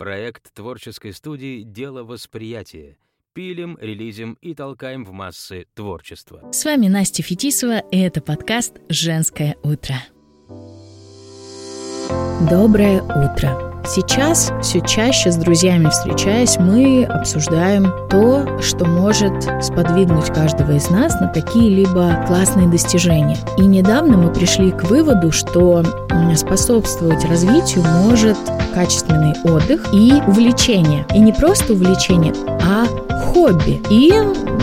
Проект творческой студии «Дело восприятия». Пилим, релизим и толкаем в массы творчество. С вами Настя Фетисова, и это подкаст «Женское утро». Доброе утро! Сейчас все чаще с друзьями встречаясь, мы обсуждаем то, что может сподвигнуть каждого из нас на какие-либо классные достижения. И недавно мы пришли к выводу, что способствовать развитию может качественный отдых и увлечение. И не просто увлечение, а хобби. И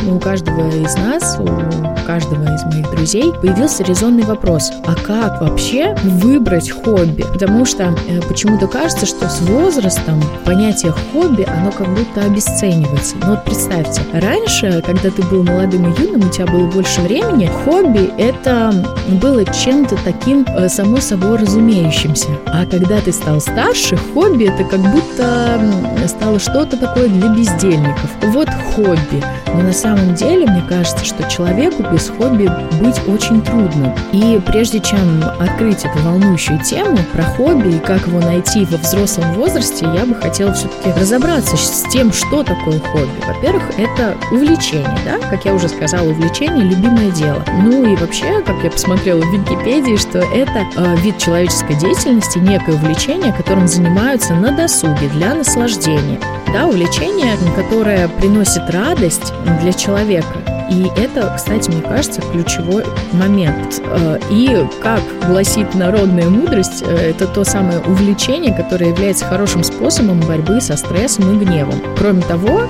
у каждого из нас, у каждого из моих друзей появился резонный вопрос, а как вообще выбрать хобби? Потому что э, почему-то кажется, что с возрастом понятие хобби, оно как будто обесценивается. Но вот представьте, раньше, когда ты был молодым и юным, у тебя было больше времени, хобби это было чем-то таким э, само собой разумеющимся. А когда ты стал старше, хобби это как будто стало что-то такое для бездельников. Вот хобби. Но на самом деле, мне кажется, что человеку без хобби быть очень трудно. И прежде чем открыть эту волнующую тему про хобби и как его найти во взрослом возрасте, я бы хотела все-таки разобраться с тем, что такое хобби. Во-первых, это увлечение, да, как я уже сказала, увлечение – любимое дело. Ну и вообще, как я посмотрела в Википедии, что это э, вид человеческой деятельности, некое увлечение, которым занимаются на досуге для наслаждения. Да, увлечение, которое приносит радость для человека. И это, кстати, мне кажется, ключевой момент. Э, и, как гласит народная мудрость, э, это то самое увлечение, которое является хорошим способом борьбы со стрессом и гневом. Кроме того,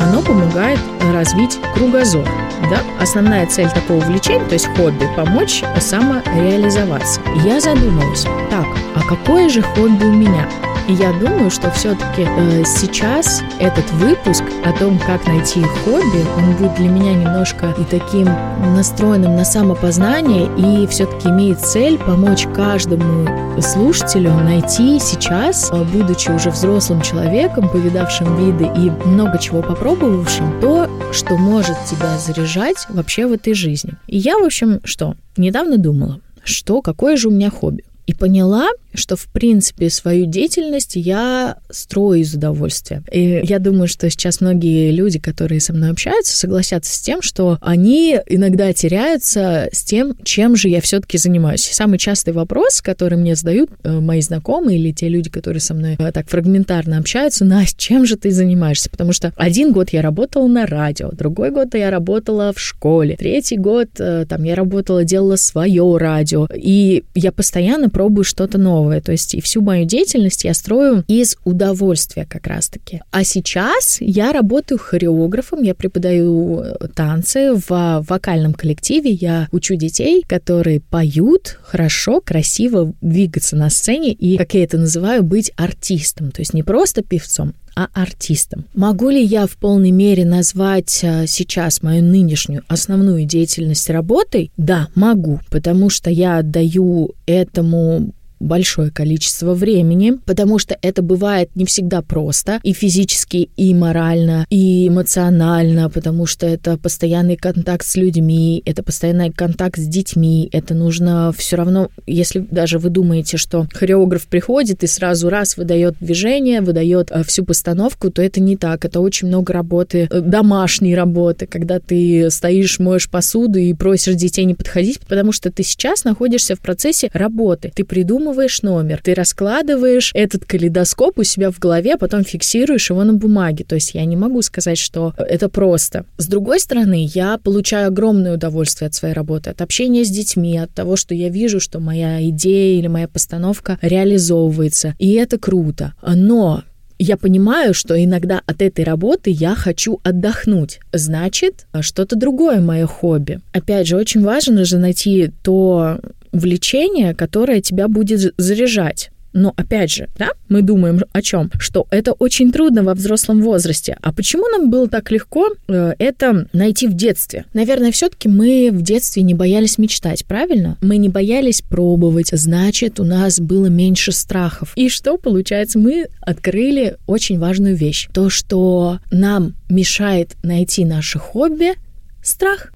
оно помогает развить кругозор. Да? Основная цель такого увлечения, то есть хобби, помочь самореализоваться. Я задумалась, так, а какое же хобби у меня? И я думаю, что все-таки э, сейчас этот выпуск о том, как найти хобби, он будет для меня немножко и таким настроенным на самопознание и все-таки имеет цель помочь каждому слушателю найти сейчас, э, будучи уже взрослым человеком, повидавшим виды и много чего попробовавшим, то, что может тебя заряжать вообще в этой жизни. И я, в общем, что, недавно думала, что, какое же у меня хобби. И поняла, что, в принципе, свою деятельность я строю из удовольствия. И я думаю, что сейчас многие люди, которые со мной общаются, согласятся с тем, что они иногда теряются с тем, чем же я все-таки занимаюсь. Самый частый вопрос, который мне задают э, мои знакомые или те люди, которые со мной э, так фрагментарно общаются, Настя, чем же ты занимаешься? Потому что один год я работала на радио, другой год я работала в школе, третий год э, там я работала, делала свое радио, и я постоянно пробую что-то новое. То есть и всю мою деятельность я строю из удовольствия как раз-таки. А сейчас я работаю хореографом, я преподаю э, танцы в вокальном коллективе, я учу детей, которые поют хорошо, красиво двигаться на сцене и, как я это называю, быть артистом. То есть не просто певцом, а артистом. Могу ли я в полной мере назвать э, сейчас мою нынешнюю основную деятельность работой? Да, могу, потому что я отдаю этому большое количество времени, потому что это бывает не всегда просто и физически, и морально, и эмоционально, потому что это постоянный контакт с людьми, это постоянный контакт с детьми, это нужно все равно, если даже вы думаете, что хореограф приходит и сразу раз выдает движение, выдает э, всю постановку, то это не так, это очень много работы, э, домашней работы, когда ты стоишь, моешь посуду и просишь детей не подходить, потому что ты сейчас находишься в процессе работы, ты придумываешь придумываешь номер, ты раскладываешь этот калейдоскоп у себя в голове, а потом фиксируешь его на бумаге. То есть я не могу сказать, что это просто. С другой стороны, я получаю огромное удовольствие от своей работы, от общения с детьми, от того, что я вижу, что моя идея или моя постановка реализовывается. И это круто. Но я понимаю, что иногда от этой работы я хочу отдохнуть. Значит, что-то другое мое хобби. Опять же, очень важно же найти то влечение, которое тебя будет заряжать. Но опять же, да, мы думаем о чем? Что это очень трудно во взрослом возрасте. А почему нам было так легко э, это найти в детстве? Наверное, все-таки мы в детстве не боялись мечтать, правильно? Мы не боялись пробовать, значит, у нас было меньше страхов. И что получается? Мы открыли очень важную вещь. То, что нам мешает найти наше хобби, страх.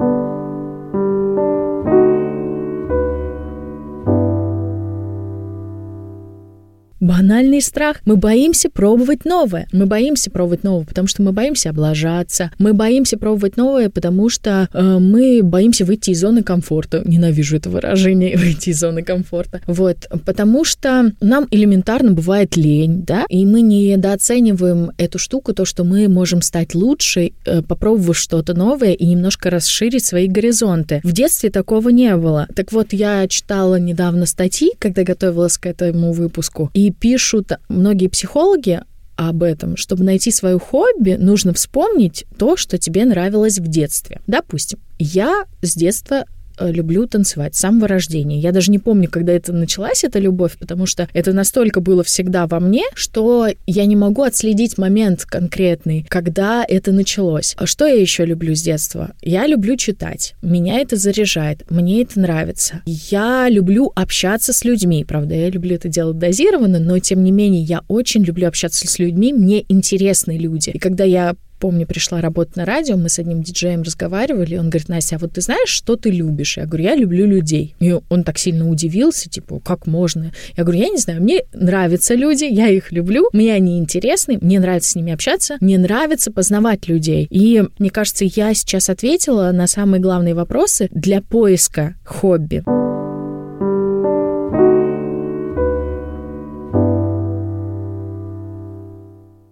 Банальный страх. Мы боимся пробовать новое. Мы боимся пробовать новое, потому что мы боимся облажаться. Мы боимся пробовать новое, потому что э, мы боимся выйти из зоны комфорта. Ненавижу это выражение выйти из зоны комфорта. Вот, потому что нам элементарно бывает лень, да, и мы недооцениваем эту штуку, то, что мы можем стать лучше, э, попробовав что-то новое и немножко расширить свои горизонты. В детстве такого не было. Так вот, я читала недавно статьи, когда готовилась к этому выпуску, и пишут многие психологи об этом. Чтобы найти свое хобби, нужно вспомнить то, что тебе нравилось в детстве. Допустим, я с детства люблю танцевать с самого рождения. Я даже не помню, когда это началась, эта любовь, потому что это настолько было всегда во мне, что я не могу отследить момент конкретный, когда это началось. А что я еще люблю с детства? Я люблю читать. Меня это заряжает, мне это нравится. Я люблю общаться с людьми. Правда, я люблю это делать дозированно, но тем не менее я очень люблю общаться с людьми. Мне интересны люди. И когда я помню, пришла работать на радио, мы с одним диджеем разговаривали, он говорит, Настя, а вот ты знаешь, что ты любишь? Я говорю, я люблю людей. И он так сильно удивился, типа, как можно? Я говорю, я не знаю, мне нравятся люди, я их люблю, мне они интересны, мне нравится с ними общаться, мне нравится познавать людей. И мне кажется, я сейчас ответила на самые главные вопросы для поиска хобби.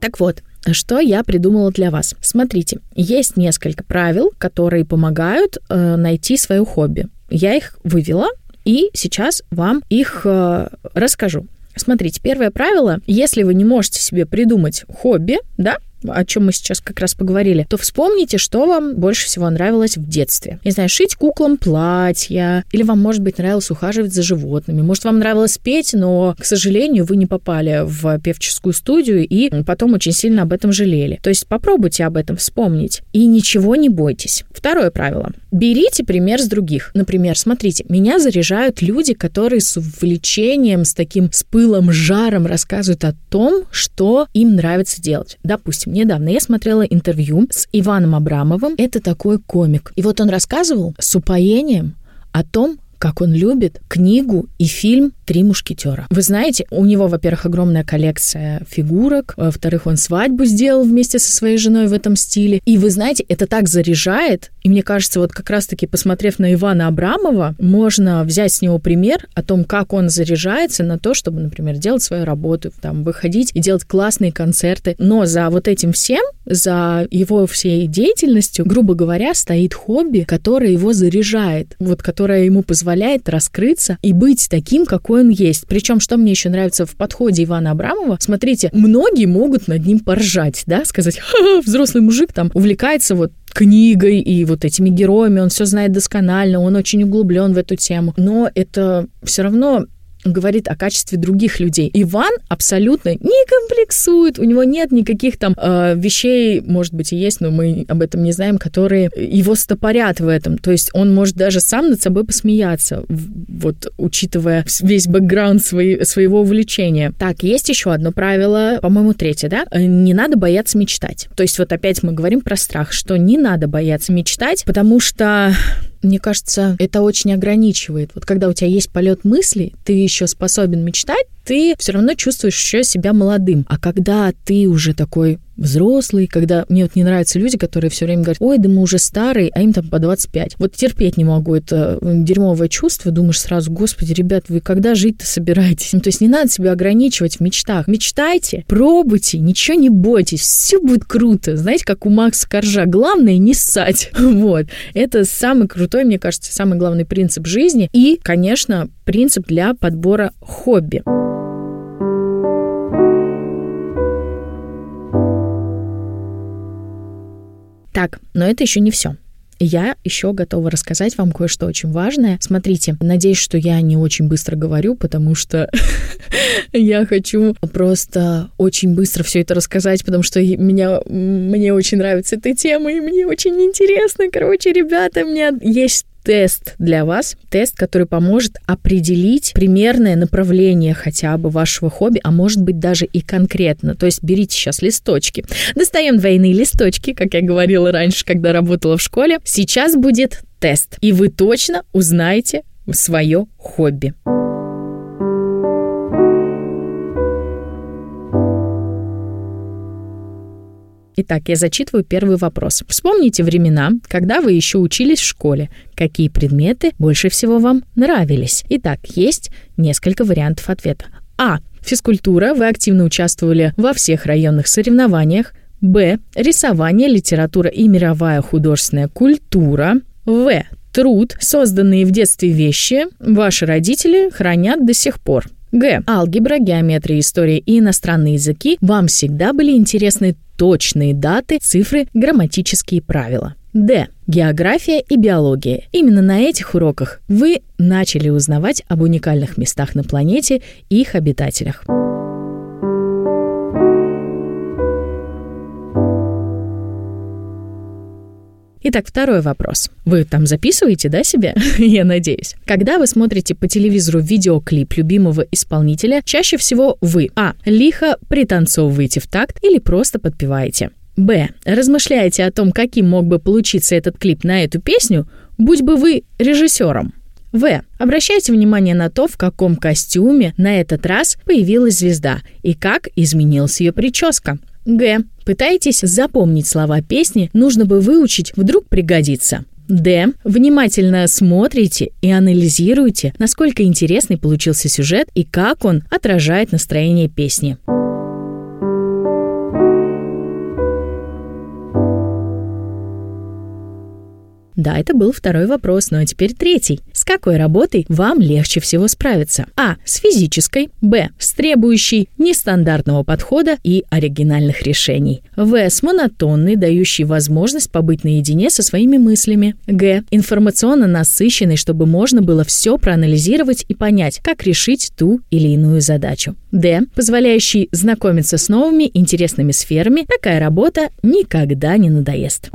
Так вот, что я придумала для вас? Смотрите, есть несколько правил, которые помогают э, найти свое хобби. Я их вывела, и сейчас вам их э, расскажу. Смотрите, первое правило, если вы не можете себе придумать хобби, да, о чем мы сейчас как раз поговорили, то вспомните, что вам больше всего нравилось в детстве. Не знаю, шить куклам платья, или вам, может быть, нравилось ухаживать за животными, может, вам нравилось петь, но, к сожалению, вы не попали в певческую студию и потом очень сильно об этом жалели. То есть попробуйте об этом вспомнить и ничего не бойтесь. Второе правило. Берите пример с других. Например, смотрите, меня заряжают люди, которые с увлечением, с таким с пылом, жаром рассказывают о том, что им нравится делать. Допустим, недавно я смотрела интервью с Иваном Абрамовым. Это такой комик. И вот он рассказывал с упоением о том, как он любит книгу и фильм «Три мушкетера». Вы знаете, у него, во-первых, огромная коллекция фигурок, во-вторых, он свадьбу сделал вместе со своей женой в этом стиле. И вы знаете, это так заряжает, мне кажется, вот как раз-таки посмотрев на Ивана Абрамова, можно взять с него пример о том, как он заряжается на то, чтобы, например, делать свою работу, там, выходить и делать классные концерты. Но за вот этим всем, за его всей деятельностью, грубо говоря, стоит хобби, которое его заряжает, вот которое ему позволяет раскрыться и быть таким, какой он есть. Причем, что мне еще нравится в подходе Ивана Абрамова, смотрите, многие могут над ним поржать, да, сказать, Ха -ха, взрослый мужик там увлекается вот книгой и вот этими героями, он все знает досконально, он очень углублен в эту тему. Но это все равно говорит о качестве других людей. Иван абсолютно не комплексует, у него нет никаких там э, вещей, может быть, и есть, но мы об этом не знаем, которые его стопорят в этом. То есть он может даже сам над собой посмеяться, вот учитывая весь бэкграунд свои, своего увлечения. Так, есть еще одно правило, по-моему, третье, да? Э, не надо бояться мечтать. То есть вот опять мы говорим про страх, что не надо бояться мечтать, потому что мне кажется, это очень ограничивает. Вот когда у тебя есть полет мысли, ты еще способен мечтать, ты все равно чувствуешь еще себя молодым. А когда ты уже такой взрослый, когда мне вот не нравятся люди, которые все время говорят, ой, да мы уже старые, а им там по 25. Вот терпеть не могу это дерьмовое чувство, думаешь сразу, господи, ребят, вы когда жить-то собираетесь? Ну, то есть не надо себя ограничивать в мечтах. Мечтайте, пробуйте, ничего не бойтесь, все будет круто. Знаете, как у Макса Коржа, главное не ссать. Вот. Это самый крутой, мне кажется, самый главный принцип жизни и, конечно, принцип для подбора хобби. Так, но это еще не все. Я еще готова рассказать вам кое-что очень важное. Смотрите, надеюсь, что я не очень быстро говорю, потому что я хочу просто очень быстро все это рассказать, потому что меня, мне очень нравится эта тема, и мне очень интересно. Короче, ребята, у меня есть тест для вас, тест, который поможет определить примерное направление хотя бы вашего хобби, а может быть даже и конкретно. То есть берите сейчас листочки. Достаем двойные листочки, как я говорила раньше, когда работала в школе. Сейчас будет тест, и вы точно узнаете свое хобби. Итак, я зачитываю первый вопрос. Вспомните времена, когда вы еще учились в школе. Какие предметы больше всего вам нравились? Итак, есть несколько вариантов ответа. А. Физкультура. Вы активно участвовали во всех районных соревнованиях. Б. Рисование, литература и мировая художественная культура. В. Труд, созданные в детстве вещи, ваши родители хранят до сих пор. Г. Алгебра, геометрия, история и иностранные языки вам всегда были интересны точные даты, цифры, грамматические правила. Д. География и биология. Именно на этих уроках вы начали узнавать об уникальных местах на планете и их обитателях. Итак, второй вопрос. Вы там записываете, да, себе? Я надеюсь. Когда вы смотрите по телевизору видеоклип любимого исполнителя, чаще всего вы а. лихо пританцовываете в такт или просто подпеваете. Б. Размышляете о том, каким мог бы получиться этот клип на эту песню, будь бы вы режиссером. В. Обращайте внимание на то, в каком костюме на этот раз появилась звезда и как изменилась ее прическа. Г. Пытаетесь запомнить слова песни, нужно бы выучить, вдруг пригодится. Д. Внимательно смотрите и анализируйте, насколько интересный получился сюжет и как он отражает настроение песни. Да, это был второй вопрос, ну а теперь третий. С какой работой вам легче всего справиться? А. С физической. Б. С требующей нестандартного подхода и оригинальных решений. В. С монотонной, дающей возможность побыть наедине со своими мыслями. Г. Информационно насыщенной, чтобы можно было все проанализировать и понять, как решить ту или иную задачу. Д. Позволяющий знакомиться с новыми интересными сферами. Такая работа никогда не надоест.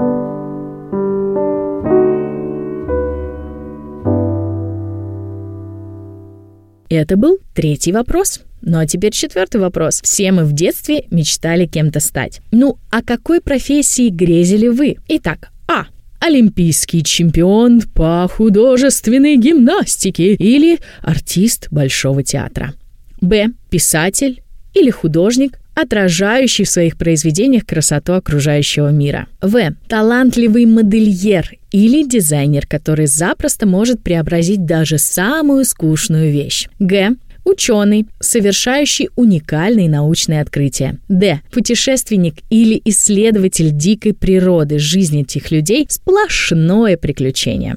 Это был третий вопрос. Ну а теперь четвертый вопрос. Все мы в детстве мечтали кем-то стать. Ну, а какой профессии грезили вы? Итак, А. Олимпийский чемпион по художественной гимнастике или артист Большого театра. Б. Писатель или художник, отражающий в своих произведениях красоту окружающего мира. В. Талантливый модельер или дизайнер, который запросто может преобразить даже самую скучную вещь. Г. Ученый, совершающий уникальные научные открытия. Д. Путешественник или исследователь дикой природы жизни этих людей – сплошное приключение.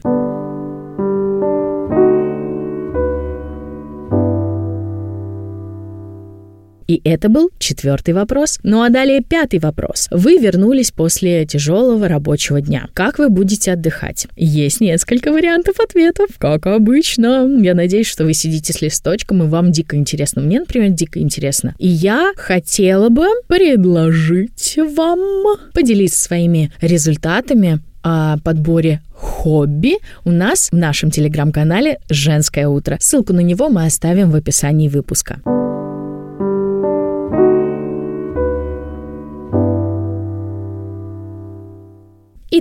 И это был четвертый вопрос. Ну а далее пятый вопрос. Вы вернулись после тяжелого рабочего дня. Как вы будете отдыхать? Есть несколько вариантов ответов, как обычно. Я надеюсь, что вы сидите с листочком, и вам дико интересно. Мне, например, дико интересно. И я хотела бы предложить вам поделиться своими результатами о подборе хобби у нас в нашем телеграм-канале «Женское утро». Ссылку на него мы оставим в описании выпуска.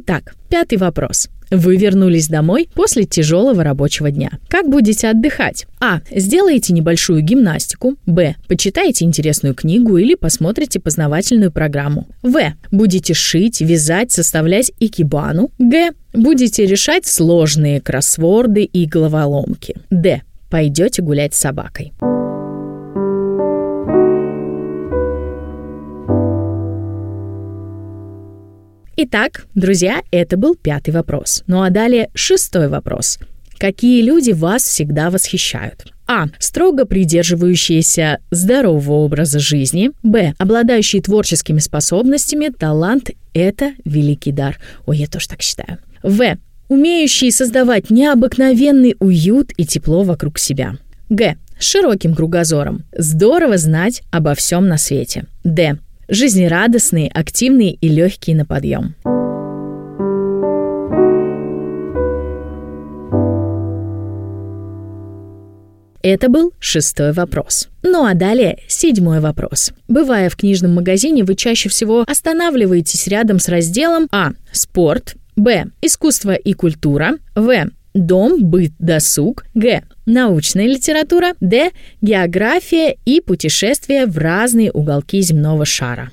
Итак, пятый вопрос. Вы вернулись домой после тяжелого рабочего дня. Как будете отдыхать? А. Сделаете небольшую гимнастику. Б. Почитаете интересную книгу или посмотрите познавательную программу. В. Будете шить, вязать, составлять икебану. Г. Будете решать сложные кроссворды и головоломки. Д. Пойдете гулять с собакой. Итак, друзья, это был пятый вопрос. Ну а далее шестой вопрос. Какие люди вас всегда восхищают? А. Строго придерживающиеся здорового образа жизни. Б. Обладающие творческими способностями. Талант – это великий дар. Ой, я тоже так считаю. В. Умеющие создавать необыкновенный уют и тепло вокруг себя. Г. Широким кругозором. Здорово знать обо всем на свете. Д. Жизнерадостные, активные и легкие на подъем. Это был шестой вопрос. Ну а далее седьмой вопрос. Бывая в книжном магазине, вы чаще всего останавливаетесь рядом с разделом А. Спорт. Б. Искусство и культура. В. Дом, быт, досуг. Г. Научная литература. Д. География и путешествия в разные уголки земного шара.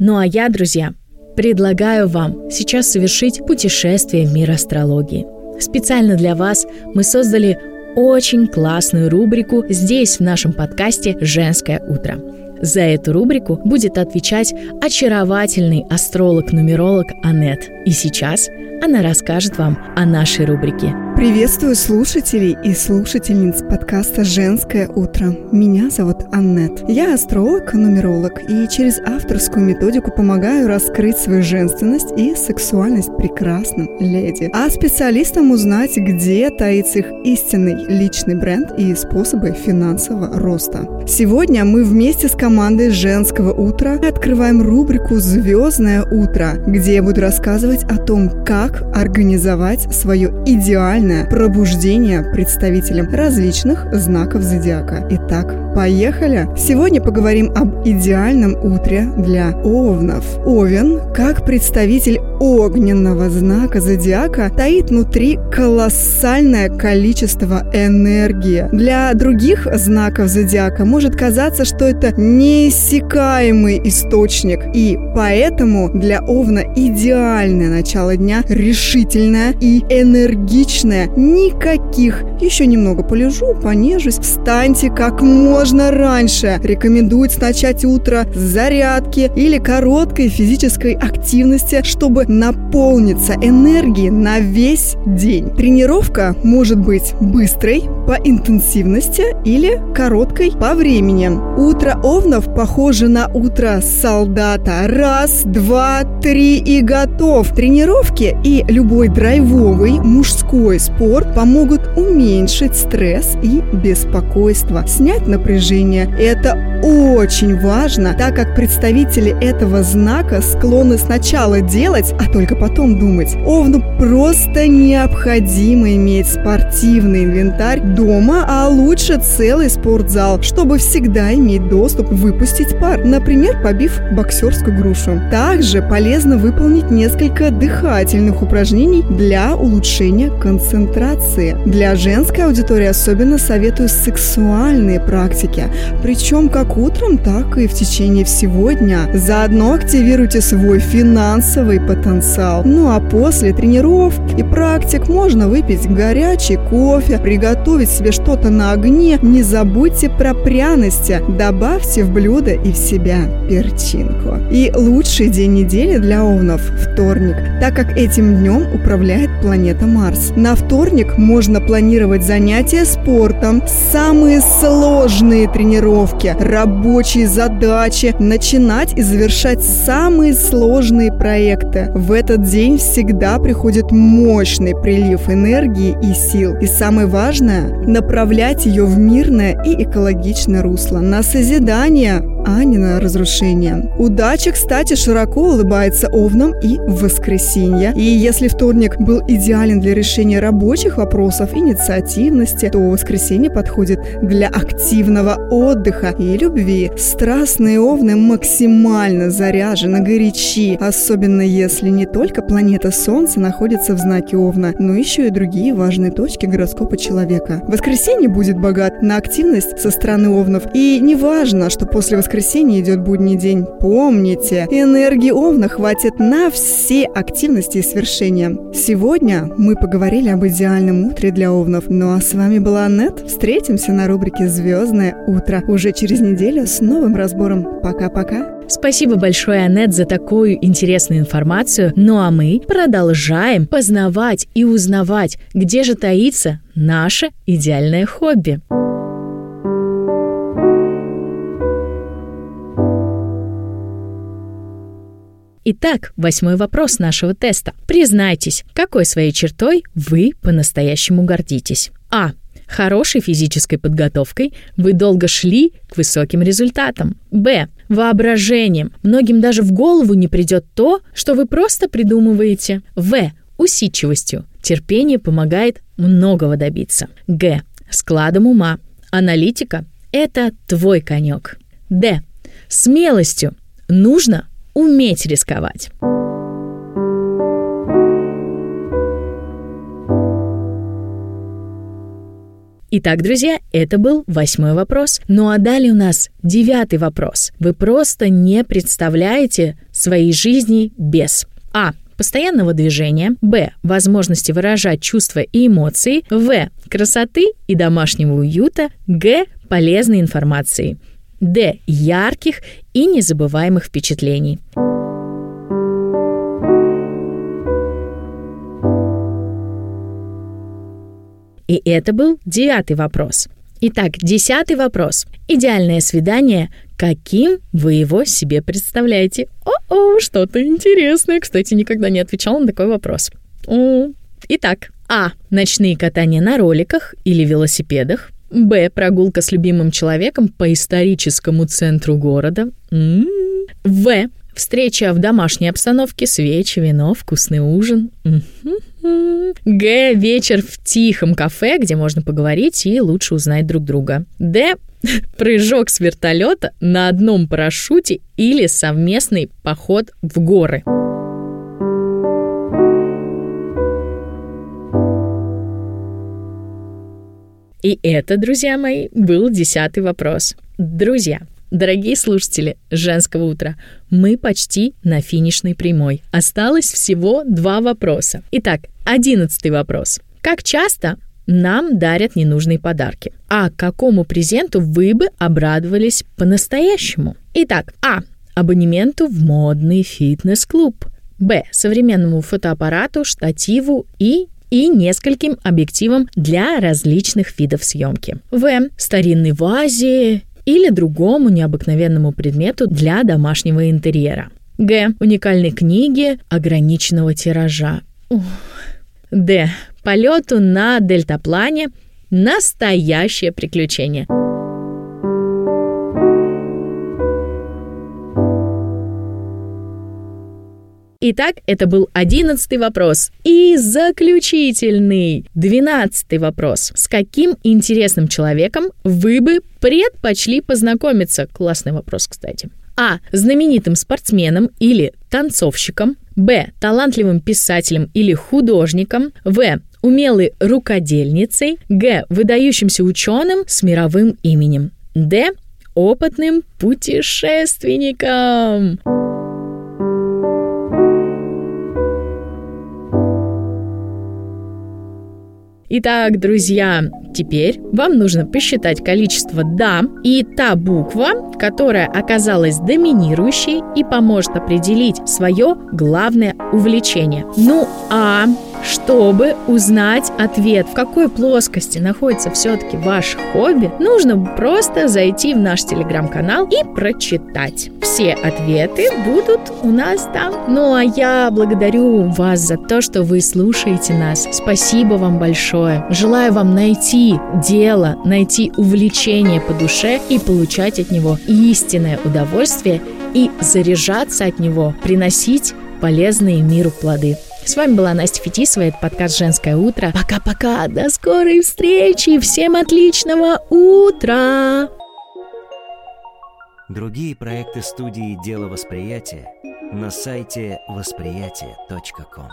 Ну а я, друзья, предлагаю вам сейчас совершить путешествие в мир астрологии. Специально для вас мы создали очень классную рубрику здесь, в нашем подкасте «Женское утро». За эту рубрику будет отвечать очаровательный астролог-нумеролог Анет. И сейчас она расскажет вам о нашей рубрике. Приветствую слушателей и слушательниц подкаста «Женское утро». Меня зовут Аннет. Я астролог, нумеролог и через авторскую методику помогаю раскрыть свою женственность и сексуальность прекрасным леди, а специалистам узнать, где таится их истинный личный бренд и способы финансового роста. Сегодня мы вместе с командой «Женского утра» открываем рубрику «Звездное утро», где я буду рассказывать о том, как организовать свое идеальное сексуальное пробуждение представителям различных знаков зодиака. Итак, поехали! Сегодня поговорим об идеальном утре для овнов. Овен, как представитель огненного знака зодиака, таит внутри колоссальное количество энергии. Для других знаков зодиака может казаться, что это неиссякаемый источник, и поэтому для овна идеальное начало дня решительное и энергичное главное, никаких. Еще немного полежу, понежусь. Встаньте как можно раньше. Рекомендуется начать утро с зарядки или короткой физической активности, чтобы наполниться энергией на весь день. Тренировка может быть быстрой по интенсивности или короткой по времени. Утро овнов похоже на утро солдата. Раз, два, три и готов. Тренировки и любой драйвовый мужской спорт помогут уменьшить стресс и беспокойство, снять напряжение. Это очень важно, так как представители этого знака склонны сначала делать, а только потом думать. Овну просто необходимо иметь спортивный инвентарь дома, а лучше целый спортзал, чтобы всегда иметь доступ выпустить пар, например, побив боксерскую грушу. Также полезно выполнить несколько дыхательных упражнений для улучшения концентрации. Для женской аудитории особенно советую сексуальные практики, причем как утром, так и в течение всего дня. Заодно активируйте свой финансовый потенциал. Ну а после тренировок и практик можно выпить горячий кофе, приготовить себе что-то на огне. Не забудьте про пряности. Добавьте в блюдо и в себя перчинку. И лучший день недели для овнов – вторник, так как этим днем управляет планета Марс. На вторник можно планировать занятия спортом, самые сложные тренировки, рабочие задачи, начинать и завершать самые сложные проекты. В этот день всегда приходит мощный прилив энергии и сил. И самое важное – направлять ее в мирное и экологичное русло, на созидание, а не на разрушение. Удача, кстати, широко улыбается овнам и в воскресенье. И если вторник был идеален для решения рабочих вопросов, инициативности, то воскресенье подходит для активного отдыха и любви. Страстные овны максимально заряжены, горячи, особенно если не только планета Солнце находится в знаке Овна, но еще и другие важные точки гороскопа человека. Воскресенье будет богат на активность со стороны Овнов, и не важно, что после воскресенья воскресенье идет будний день. Помните, энергии Овна хватит на все активности и свершения. Сегодня мы поговорили об идеальном утре для Овнов. Ну а с вами была Аннет. Встретимся на рубрике «Звездное утро» уже через неделю с новым разбором. Пока-пока. Спасибо большое, Аннет, за такую интересную информацию. Ну а мы продолжаем познавать и узнавать, где же таится наше идеальное хобби. Итак, восьмой вопрос нашего теста. Признайтесь, какой своей чертой вы по-настоящему гордитесь? А. Хорошей физической подготовкой вы долго шли к высоким результатам. Б. Воображением. Многим даже в голову не придет то, что вы просто придумываете. В. Усидчивостью. Терпение помогает многого добиться. Г. Складом ума. Аналитика – это твой конек. Д. Смелостью. Нужно уметь рисковать. Итак, друзья, это был восьмой вопрос. Ну а далее у нас девятый вопрос. Вы просто не представляете своей жизни без А постоянного движения, б. возможности выражать чувства и эмоции, в. красоты и домашнего уюта, г. полезной информации, д. ярких и незабываемых впечатлений. И это был девятый вопрос. Итак, десятый вопрос. Идеальное свидание. Каким вы его себе представляете? О-о, что-то интересное. Кстати, никогда не отвечала на такой вопрос. Итак, А. Ночные катания на роликах или велосипедах. Б. Прогулка с любимым человеком по историческому центру города. М-м-м. В. Встреча в домашней обстановке, свечи, вино, вкусный ужин. Г. Вечер в тихом кафе, где можно поговорить и лучше узнать друг друга. Д. Прыжок с вертолета на одном парашюте или совместный поход в горы. И это, друзья мои, был десятый вопрос. Друзья, Дорогие слушатели «Женского утра», мы почти на финишной прямой. Осталось всего два вопроса. Итак, одиннадцатый вопрос. Как часто нам дарят ненужные подарки? А какому презенту вы бы обрадовались по-настоящему? Итак, А. Абонементу в модный фитнес-клуб. Б. Современному фотоаппарату, штативу и и нескольким объективам для различных видов съемки. В. Старинной вазе или другому необыкновенному предмету для домашнего интерьера. Г. Уникальной книги ограниченного тиража. Ух. Д. Полету на дельтаплане настоящее приключение. Итак, это был одиннадцатый вопрос. И заключительный, двенадцатый вопрос. С каким интересным человеком вы бы предпочли познакомиться? Классный вопрос, кстати. А. Знаменитым спортсменом или танцовщиком. Б. Талантливым писателем или художником. В. Умелой рукодельницей. Г. Выдающимся ученым с мировым именем. Д. Опытным путешественником. Итак, друзья, теперь вам нужно посчитать количество «да» и та буква, которая оказалась доминирующей и поможет определить свое главное увлечение. Ну а чтобы узнать ответ, в какой плоскости находится все-таки ваше хобби, нужно просто зайти в наш телеграм-канал и прочитать. Все ответы будут у нас там. Ну а я благодарю вас за то, что вы слушаете нас. Спасибо вам большое. Желаю вам найти дело, найти увлечение по душе и получать от него истинное удовольствие и заряжаться от него, приносить полезные миру плоды. С вами была Настя Фетисова, это подкаст «Женское утро». Пока-пока, до скорой встречи, всем отличного утра! Другие проекты студии «Дело восприятия» на сайте восприятие.ком.